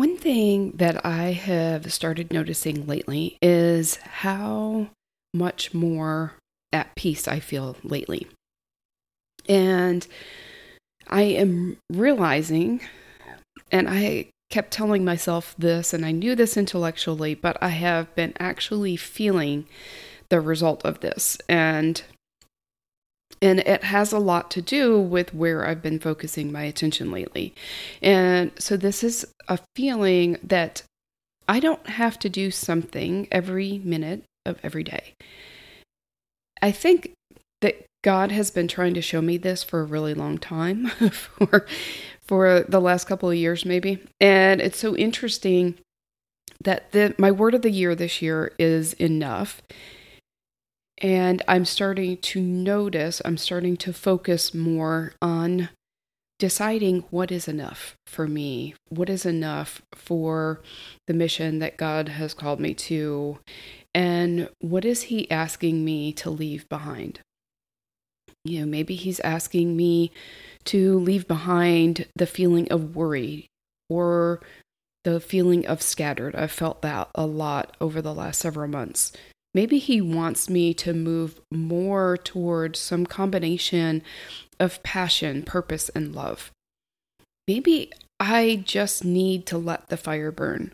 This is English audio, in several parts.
One thing that I have started noticing lately is how much more at peace I feel lately. And I am realizing, and I kept telling myself this, and I knew this intellectually, but I have been actually feeling the result of this. And and it has a lot to do with where I've been focusing my attention lately. And so this is a feeling that I don't have to do something every minute of every day. I think that God has been trying to show me this for a really long time, for for the last couple of years maybe. And it's so interesting that the my word of the year this year is enough. And I'm starting to notice, I'm starting to focus more on deciding what is enough for me, what is enough for the mission that God has called me to, and what is He asking me to leave behind. You know, maybe He's asking me to leave behind the feeling of worry or the feeling of scattered. I've felt that a lot over the last several months. Maybe he wants me to move more towards some combination of passion, purpose, and love. Maybe I just need to let the fire burn.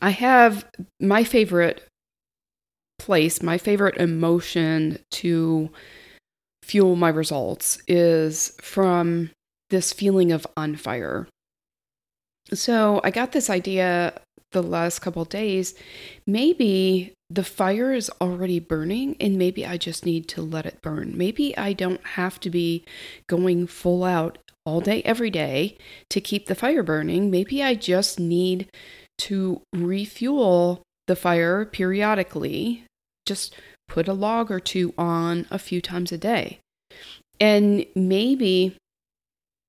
I have my favorite place, my favorite emotion to fuel my results is from this feeling of on fire. So I got this idea the last couple days. Maybe the fire is already burning and maybe I just need to let it burn. Maybe I don't have to be going full out all day, every day to keep the fire burning. Maybe I just need to refuel the fire periodically. Just put a log or two on a few times a day. And maybe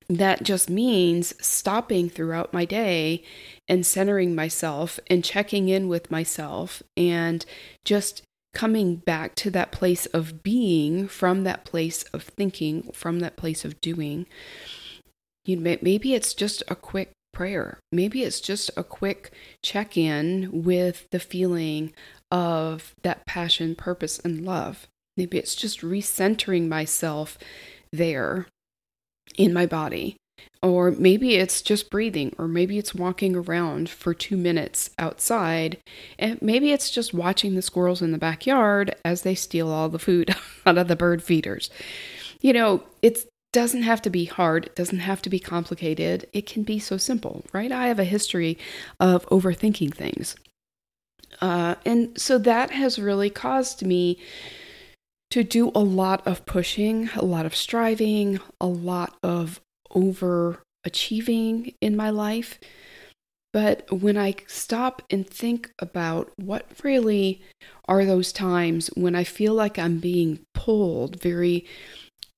that just means stopping throughout my day and centering myself and checking in with myself and just coming back to that place of being from that place of thinking, from that place of doing. You know, maybe it's just a quick prayer. Maybe it's just a quick check in with the feeling of that passion, purpose, and love. Maybe it's just recentering myself there in my body. Or maybe it's just breathing, or maybe it's walking around for two minutes outside, and maybe it's just watching the squirrels in the backyard as they steal all the food out of the bird feeders. You know, it doesn't have to be hard, it doesn't have to be complicated. It can be so simple, right? I have a history of overthinking things. Uh, and so that has really caused me to do a lot of pushing, a lot of striving, a lot of overachieving in my life. But when I stop and think about what really are those times when I feel like I'm being pulled very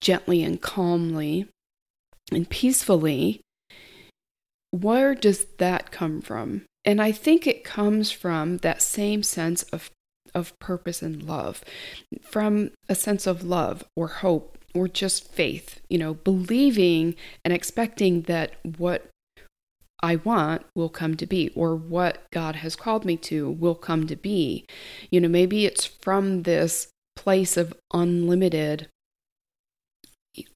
gently and calmly and peacefully, where does that come from? And I think it comes from that same sense of of purpose and love, from a sense of love or hope or just faith, you know, believing and expecting that what I want will come to be, or what God has called me to will come to be. You know, maybe it's from this place of unlimited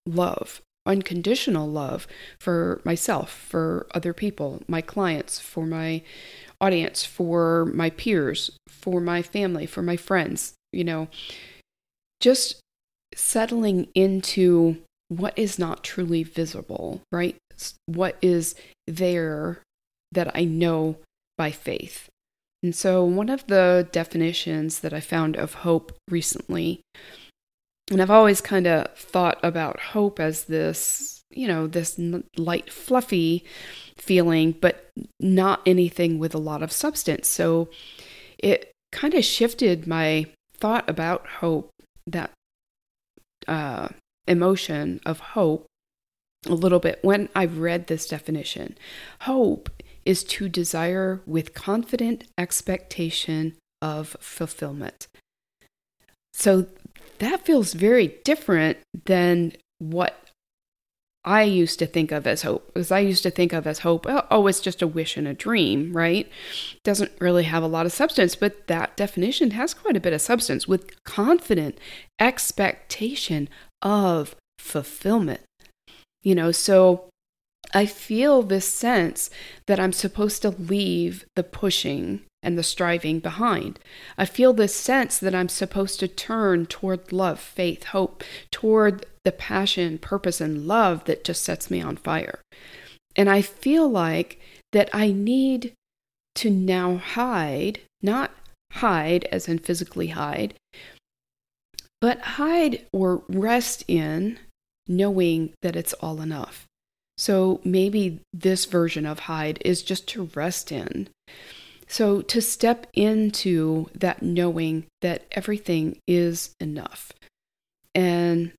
love, unconditional love for myself, for other people, my clients, for my audience, for my peers, for my family, for my friends, you know, just settling into what is not truly visible, right? What is there that I know by faith. And so, one of the definitions that I found of hope recently, and I've always kind of thought about hope as this, you know, this light, fluffy feeling, but not anything with a lot of substance. So it kind of shifted my thought about hope, that uh, emotion of hope, a little bit when I read this definition. Hope is to desire with confident expectation of fulfillment. So that feels very different than what I used to think of as hope. Because I used to think of as hope, oh, oh, it's just a wish and a dream, right? Doesn't really have a lot of substance, but that definition has quite a bit of substance with confident expectation of fulfillment. You know, so I feel this sense that I'm supposed to leave the pushing and the striving behind. I feel this sense that I'm supposed to turn toward love, faith, hope, toward the passion, purpose, and love that just sets me on fire. And I feel like that I need to now hide, not hide as in physically hide, but hide or rest in knowing that it's all enough. So maybe this version of hide is just to rest in. So to step into that knowing that everything is enough. And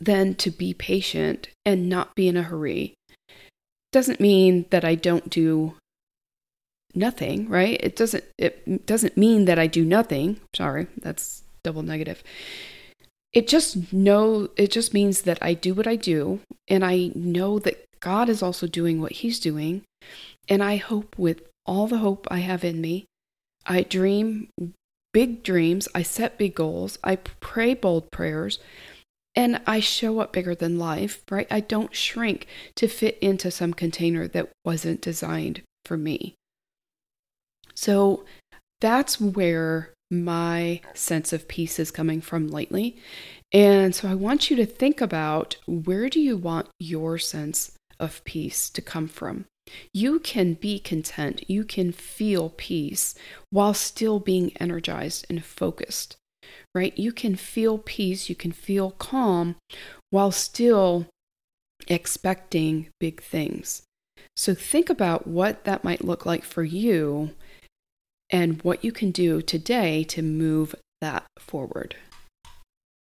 then to be patient and not be in a hurry. Doesn't mean that I don't do nothing, right? It doesn't it doesn't mean that I do nothing. Sorry, that's double negative it just know it just means that I do what I do and I know that God is also doing what he's doing and I hope with all the hope I have in me. I dream big dreams. I set big goals. I pray bold prayers. And I show up bigger than life right? I don't shrink to fit into some container that wasn't designed for me. So that's where my sense of peace is coming from lately. And so I want you to think about where do you want your sense of peace to come from? You can be content, you can feel peace while still being energized and focused, right? You can feel peace, you can feel calm while still expecting big things. So think about what that might look like for you and what you can do today to move that forward.